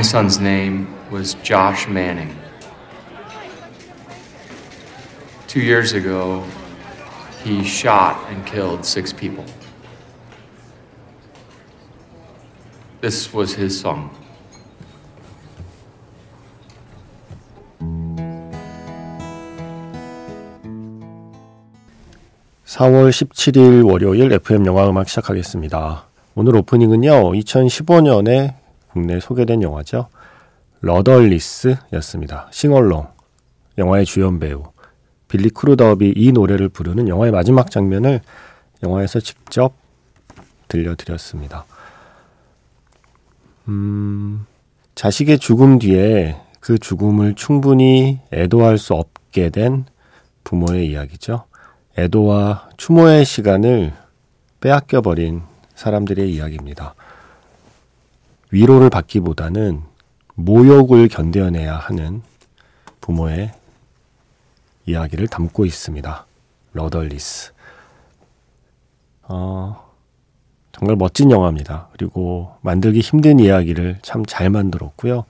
My son's name was Josh Manning. Two years ago, he shot and killed six people. This was his song. 4월 17일 월요일 FM 영화 음악 시작하겠습니다. 오늘 오프닝은요, 2015년에 국내에 소개된 영화죠. Rudderless였습니다. Sing Along. 영화의 주연 배우. 빌리 크루덥이 이 노래를 부르는 영화의 마지막 장면을 영화에서 직접 들려드렸습니다. 음, 자식의 죽음 뒤에 그 죽음을 충분히 애도할 수 없게 된 부모의 이야기죠. 애도와 추모의 시간을 빼앗겨버린 사람들의 이야기입니다. 위로를 받기보다는 모욕을 견뎌내야 하는 부모의 이야기를 담고 있습니다. 러덜리스. 어, 정말 멋진 영화입니다. 그리고 만들기 힘든 이야기를 참 잘 만들었고요.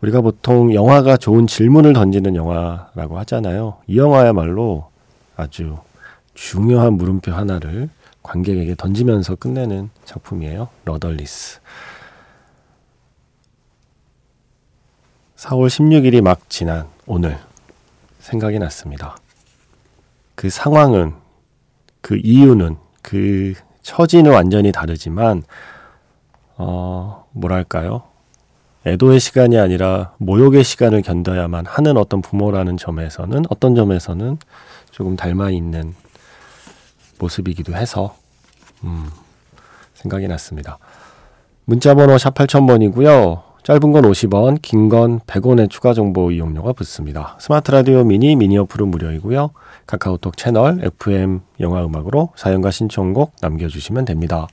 우리가 보통 영화가 좋은 질문을 던지는 영화라고 하잖아요. 이 영화야말로 아주 중요한 물음표 하나를 관객에게 던지면서 끝내는 작품이에요. 러덜리스. 4월 16일이 막 지난 오늘 생각이 났습니다. 그 상황은, 그 이유는, 그 처지는 완전히 다르지만, 어, 뭐랄까요? 애도의 시간이 아니라 모욕의 시간을 견뎌야만 하는 어떤 부모라는 점에서는, 어떤 점에서는 조금 닮아 있는 모습이기도 해서 음, 생각이 났습니다. 문자번호 샵 8000번이고요. 짧은 건 50원, 긴 건 100원의 추가 정보 이용료가 붙습니다. 스마트 라디오 미니, 미니 어플은 무료이고요. 카카오톡 채널 FM 영화 음악으로 사연과 신청곡 남겨주시면 됩니다.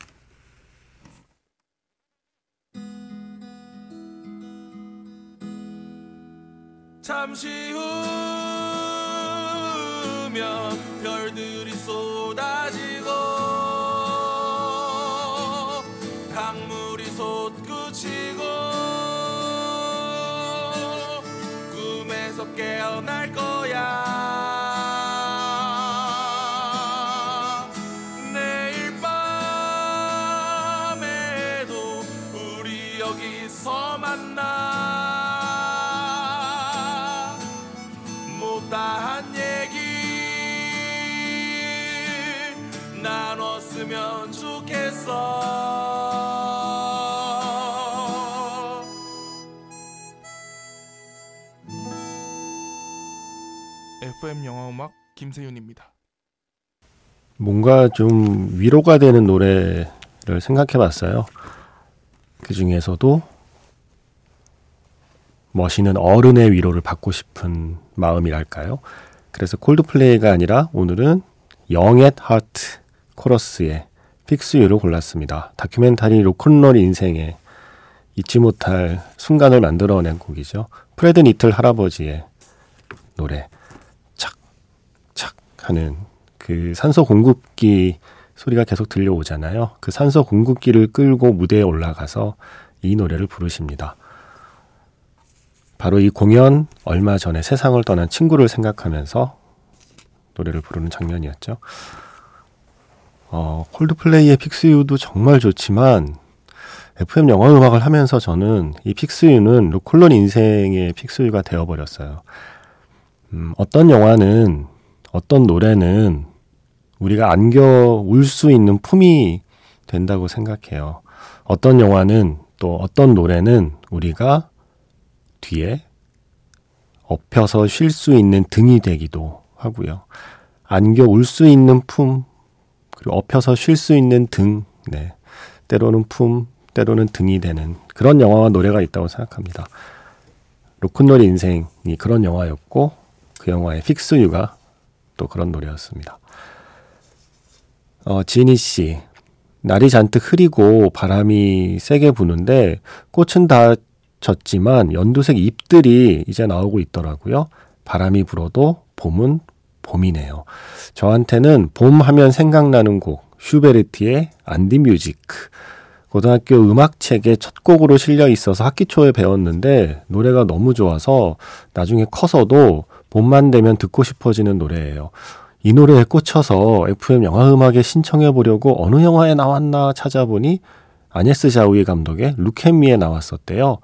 잠시 후면 별들이 쏟아지 꿈에 FM 영화 음악 김세윤입니다. 뭔가 좀 위로가 되는 노래를 생각해 봤어요. 그 중에서도 멋있는 어른의 위로를 받고 싶은 마음이랄까요? 그래서 콜드플레이가 아니라 오늘은 Young at Heart Chorus의 Fix You를 골랐습니다. 다큐멘터리 로큰롤 인생에 잊지 못할 순간을 만들어낸 곡이죠. 프레드 니틀 할아버지의 노래 하는 그 산소 공급기 소리가 계속 들려오잖아요. 그 산소 공급기를 끌고 무대에 올라가서 이 노래를 부르십니다. 바로 이 공연 얼마 전에 세상을 떠난 친구를 생각하면서 노래를 부르는 장면이었죠. 어, 콜드플레이의 픽스유도 정말 좋지만 FM 영화 음악을 하면서 저는 이 픽스유는 로콜론 인생의 픽스유가 되어버렸어요. 음, 어떤 영화는 어떤 노래는 우리가 안겨 울 수 있는 품이 된다고 생각해요. 어떤 영화는 또 어떤 노래는 우리가 뒤에 엎혀서 쉴 수 있는 등이 되기도 하고요. 안겨 울 수 있는 품, 그리고 엎혀서 쉴 수 있는 등, 네. 때로는 품, 때로는 등이 되는 그런 영화와 노래가 있다고 생각합니다. 로큰롤 인생이 그런 영화였고, 그 영화의 Fix You가 또 그런 노래였습니다. 어, 지니 씨. 날이 잔뜩 흐리고 바람이 세게 부는데 꽃은 다 졌지만 연두색 잎들이 이제 나오고 있더라고요. 바람이 불어도 봄은 봄이네요. 저한테는 봄 하면 생각나는 곡 슈베르티의 안디 뮤직. 고등학교 음악책에 첫 곡으로 실려 있어서 학기 초에 배웠는데 노래가 너무 좋아서 나중에 커서도 봄만 되면 듣고 싶어지는 노래예요. 이 노래에 꽂혀서 FM 영화 음악에 신청해 보려고 어느 영화에 나왔나 찾아보니 아네스 자우이 감독의 루켓미에 나왔었대요.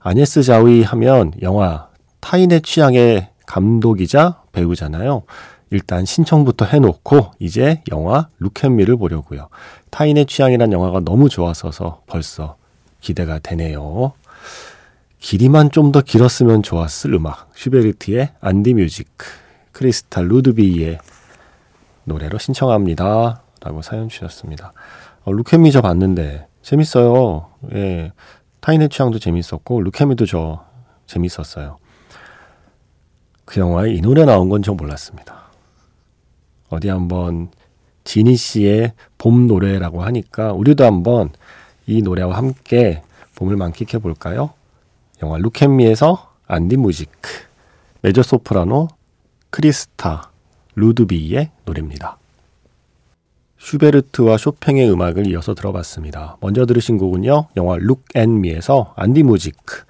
아네스 자우이 하면 영화 타인의 취향의 감독이자 배우잖아요. 일단 신청부터 해놓고 이제 영화 Look at Me를 보려고요. 타인의 취향이란 영화가 너무 좋았어서 벌써 기대가 되네요. 길이만 좀 더 길었으면 좋았을 음악. 슈베르트의 An die Musik, 크리스타 루드비히의 노래로 신청합니다. 라고 사연 주셨습니다. 어, Look at Me 저 봤는데 재밌어요. 예. 타인의 취향도 재밌었고 Look at Me도 저 재밌었어요. 그 영화에 이 노래 나온 건 저 몰랐습니다. 어디 한번 지니 씨의 봄 노래라고 하니까 우리도 한번 이 노래와 함께 봄을 만끽해 볼까요? 영화 루켓미에서 안디 무지크, 메저 소프라노 크리스타 루드비의 노래입니다. 슈베르트와 쇼팽의 음악을 이어서 들어봤습니다. 먼저 들으신 곡은요. 영화 룩앤미에서 안디 무지크,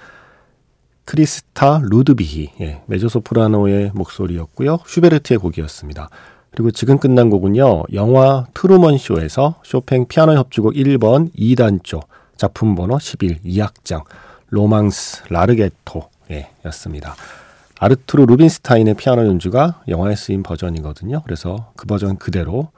크리스타 루드비히, 예, 메조소프라노의 목소리였고요. 슈베르트의 곡이었습니다. 그리고 지금 끝난 곡은요. 영화 트루먼 쇼에서 쇼팽 피아노 협주곡 1번 2단조 작품 번호 11 2악장 로망스 라르게토 예, 였습니다. 아르투르 루빈스타인의 피아노 연주가 영화에 쓰인 버전이거든요. 그래서 그 버전 그대로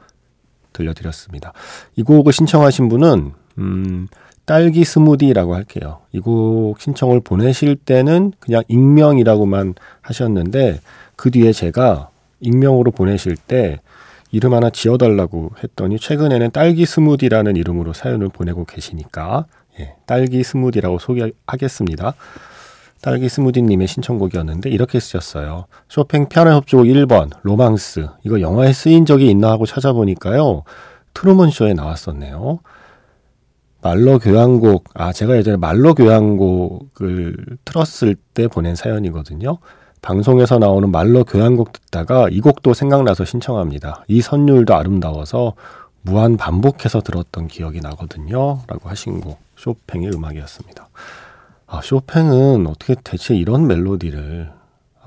들려드렸습니다. 이 곡을 신청하신 분은 음, 딸기 스무디라고 할게요. 이 곡 신청을 보내실 때는 그냥 익명이라고만 하셨는데 그 뒤에 제가 익명으로 보내실 때 이름 하나 지어달라고 했더니 최근에는 딸기 스무디라는 이름으로 사연을 보내고 계시니까 예, 딸기 스무디라고 소개하겠습니다. 딸기 스무디님의 신청곡이었는데 이렇게 쓰셨어요. 쇼팽 피아노 협주곡 1번 로망스 이거 영화에 쓰인 적이 있나 하고 찾아보니까요. 트루먼 쇼에 나왔었네요. 말로 교향곡 아 제가 예전에 말로 교향곡을 틀었을 때 보낸 사연이거든요. 방송에서 나오는 말로 교향곡 듣다가 이 곡도 생각나서 신청합니다. 이 선율도 아름다워서 무한 반복해서 들었던 기억이 나거든요. 라고 하신 곡 쇼팽의 음악이었습니다. 아, 쇼팽은 어떻게 대체 이런 멜로디를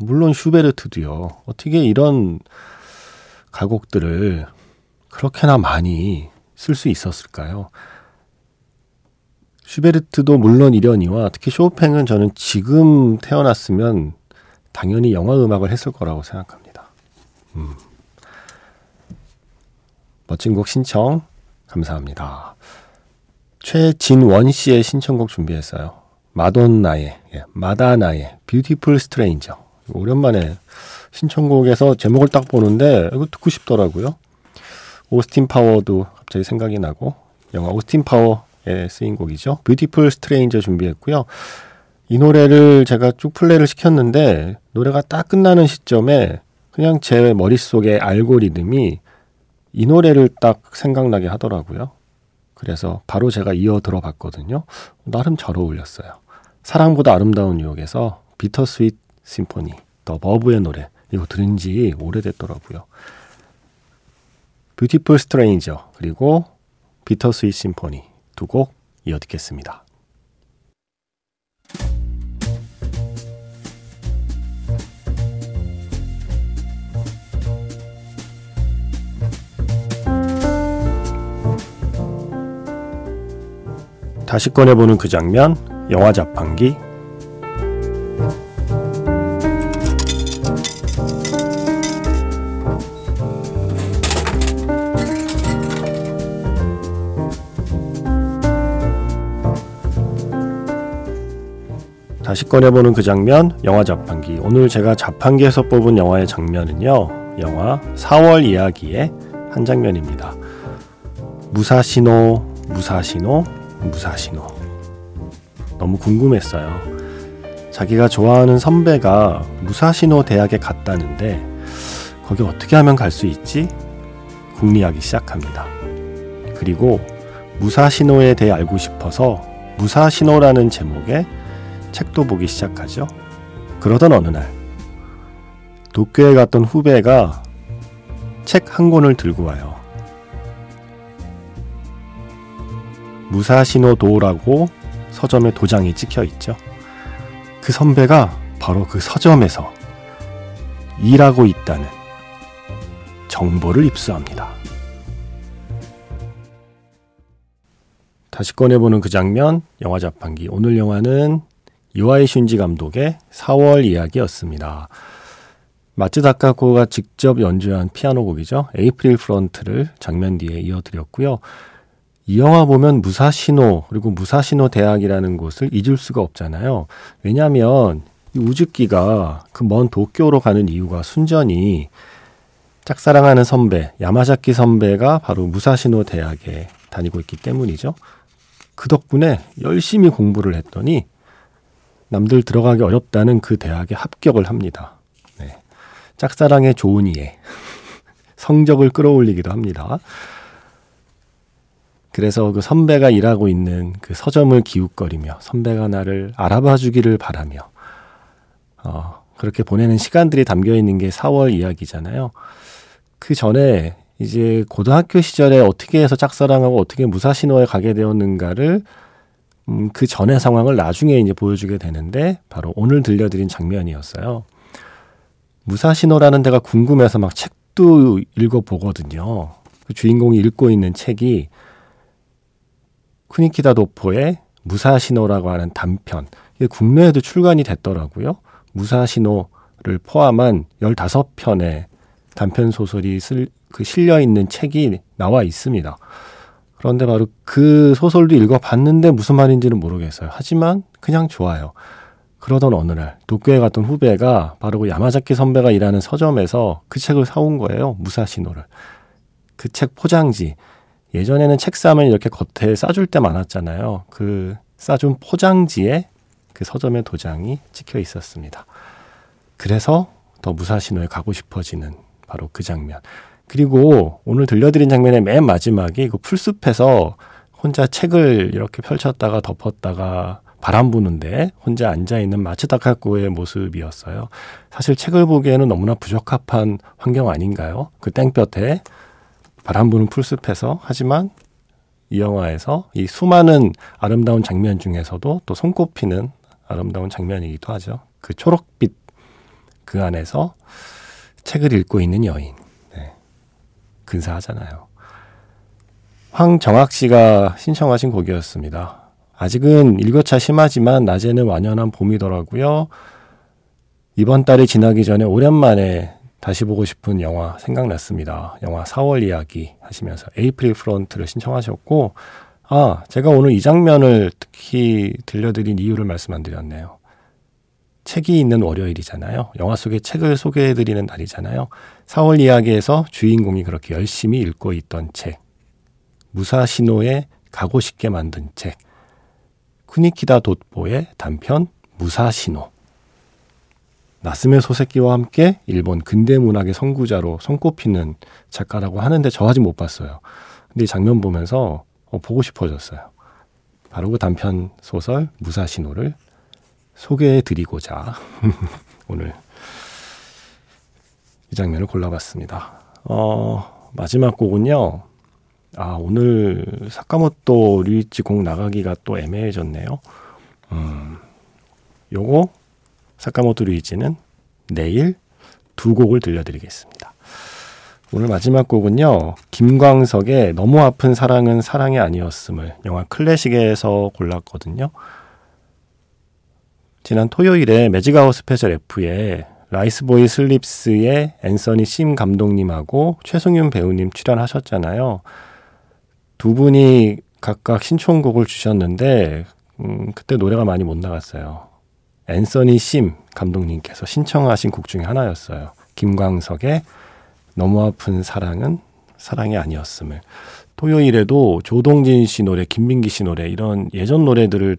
물론 슈베르트도요. 어떻게 이런 가곡들을 그렇게나 많이 쓸 수 있었을까요? 슈베르트도 물론 이려니와 특히 쇼팽은 저는 지금 태어났으면 당연히 영화 음악을 했을 거라고 생각합니다. 음. 멋진 곡 신청 감사합니다. 최진원 씨의 신청곡 준비했어요. 마돈나의, 예, 마다나의 Beautiful Stranger. 오랜만에 신청곡에서 제목을 딱 보는데 이거 듣고 싶더라고요. 오스틴 파워도 갑자기 생각이 나고 영화 오스틴 파워에 쓰인 곡이죠. Beautiful Stranger 준비했고요. 이 노래를 제가 쭉 플레이를 시켰는데 노래가 딱 끝나는 시점에 그냥 제 머릿속에 알고리즘이 이 노래를 딱 생각나게 하더라고요. 그래서 바로 제가 이어 들어봤거든요. 나름 잘 어울렸어요. 사랑보다 아름다운 유혹에서 Bitter Sweet Symphony, 더 버브의 노래 이거 들은 지 오래됐더라고요. Beautiful Stranger 그리고 Bitter Sweet Symphony 두 곡 이어 듣겠습니다. 다시 꺼내보는 그 장면, 영화 자판기. 다시 꺼내보는 그 장면, 영화 자판기. 오늘 제가 자판기에서 뽑은 영화의 장면은요, 영화 4월 이야기의 한 장면입니다. 무사시노, 무사시노, 무사시노. 너무 궁금했어요. 자기가 좋아하는 선배가 무사시노 대학에 갔다는데 거기 어떻게 하면 갈 수 있지? 궁리하기 시작합니다. 그리고 무사시노에 대해 알고 싶어서 무사시노라는 제목의 책도 보기 시작하죠. 그러던 어느 날 도쿄에 갔던 후배가 책 한 권을 들고 와요. 무사시노 도라고 서점에 도장이 찍혀 있죠. 그 선배가 바로 그 서점에서 일하고 있다는 정보를 입수합니다. 다시 꺼내보는 그 장면, 영화 자판기. 오늘 영화는 이와이 슌지 감독의 4월 이야기였습니다. 마츠 다카코가 직접 연주한 피아노 곡이죠. 에이프릴 프런트를 장면 뒤에 이어드렸고요. 이 영화 보면 무사시노 그리고 무사시노 대학이라는 곳을 잊을 수가 없잖아요. 왜냐하면 이 우즈키가 그 먼 도쿄로 가는 이유가 순전히 짝사랑하는 선배 야마자키 선배가 바로 무사시노 대학에 다니고 있기 때문이죠. 그 덕분에 열심히 공부를 했더니 남들 들어가기 어렵다는 그 대학에 합격을 합니다. 네. 짝사랑의 좋은 이에 성적을 끌어올리기도 합니다. 그래서 그 선배가 일하고 있는 그 서점을 기웃거리며 선배가 나를 알아봐 주기를 바라며 어, 그렇게 보내는 시간들이 담겨 있는 게 4월 이야기잖아요. 그 전에 이제 고등학교 시절에 어떻게 해서 짝사랑하고 어떻게 무사신호에 가게 되었는가를 음, 그 전의 상황을 나중에 이제 보여주게 되는데 바로 오늘 들려드린 장면이었어요. 무사신호라는 데가 궁금해서 막 책도 읽어보거든요. 그 주인공이 읽고 있는 책이 쿠니키다 도포의 무사신호라고 하는 단편. 이게 국내에도 출간이 됐더라고요. 무사신호를 포함한 15편의 단편 소설이 쓸, 그 실려 있는 책이 나와 있습니다. 그런데 바로 그 소설도 읽어봤는데 무슨 말인지는 모르겠어요. 하지만 그냥 좋아요. 그러던 어느 날 도쿄에 갔던 후배가 바로 그 야마자키 선배가 일하는 서점에서 그 책을 사온 거예요. 무사시노를. 그 책 포장지. 예전에는 책 싸면 이렇게 겉에 싸줄 때 많았잖아요. 그 싸준 포장지에 그 서점의 도장이 찍혀 있었습니다. 그래서 더 무사시노에 가고 싶어지는 바로 그 장면. 그리고 오늘 들려드린 장면의 맨 마지막에 그 풀숲에서 혼자 책을 이렇게 펼쳤다가 덮었다가 바람 부는데 혼자 앉아 있는 마츠다카코의 모습이었어요. 사실 책을 보기에는 너무나 부적합한 환경 아닌가요? 그 땡볕에 바람 부는 풀숲에서 하지만 이 영화에서 이 수많은 아름다운 장면 중에서도 또 손꼽히는 아름다운 장면이기도 하죠. 그 초록빛 그 안에서 책을 읽고 있는 여인. 네. 근사하잖아요. 황정학 씨가 신청하신 곡이었습니다. 아직은 일교차 심하지만 낮에는 완연한 봄이더라고요. 이번 달이 지나기 전에 오랜만에 다시 보고 싶은 영화 생각났습니다. 영화 4월 이야기 하시면서 에이프릴 프론트를 신청하셨고, 아, 제가 오늘 이 장면을 특히 들려드린 이유를 말씀 안 드렸네요. 책이 있는 월요일이잖아요. 영화 속의 책을 소개해드리는 날이잖아요. 4월 이야기에서 주인공이 그렇게 열심히 읽고 있던 책. 무사시노에 가고 싶게 만든 책. 쿠니키다 돋보의 단편 무사시노. 나스메 소세키와 함께 일본 근대 문학의 선구자로 손꼽히는 작가라고 하는데 저 아직 못 봤어요. 근데 이 장면 보면서 어, 보고 싶어졌어요. 바로 그 단편 소설 무사시노를 소개해 드리고자 오늘 이 장면을 골라봤습니다. 어, 마지막 곡은요. 아, 오늘 사카모토 류이치 곡 나가기가 또 애매해졌네요. 음, 요거 사카모토 류이치는 내일 두 곡을 들려드리겠습니다. 오늘 마지막 곡은요. 김광석의 너무 아픈 사랑은 사랑이 아니었음을 영화 클래식에서 골랐거든요. 지난 토요일에 Magic Hour Special F에 Riceboy Sleeps의 앤서니 심 감독님하고 최승윤 배우님 출연하셨잖아요. 두 분이 각각 신청곡을 주셨는데 음, 그때 노래가 많이 못 나갔어요. 앤서니 심 감독님께서 신청하신 곡 중에 하나였어요. 김광석의 너무 아픈 사랑은 사랑이 아니었음을. 토요일에도 조동진 씨 노래, 김민기 씨 노래 이런 예전 노래들을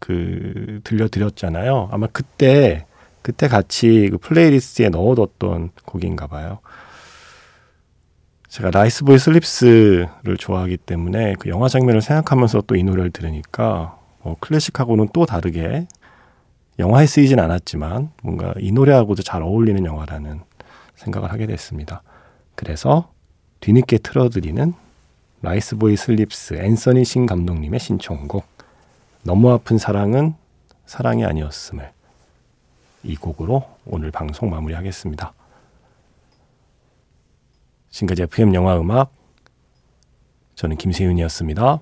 그 들려드렸잖아요. 아마 그때 그때 같이 그 playlist에 넣어뒀던 곡인가 봐요. 제가 Riceboy Sleeps를 좋아하기 때문에 그 영화 장면을 생각하면서 또 이 노래를 들으니까 뭐 클래식하고는 또 다르게 영화에 쓰이진 않았지만 뭔가 이 노래하고도 잘 어울리는 영화라는 생각을 하게 됐습니다. 그래서 뒤늦게 틀어드리는 Riceboy Sleeps 앤서니 심 감독님의 신청곡 너무 아픈 사랑은 사랑이 아니었음을 이 곡으로 오늘 방송 마무리하겠습니다. 지금까지 FM 영화 음악 저는 김세윤이었습니다.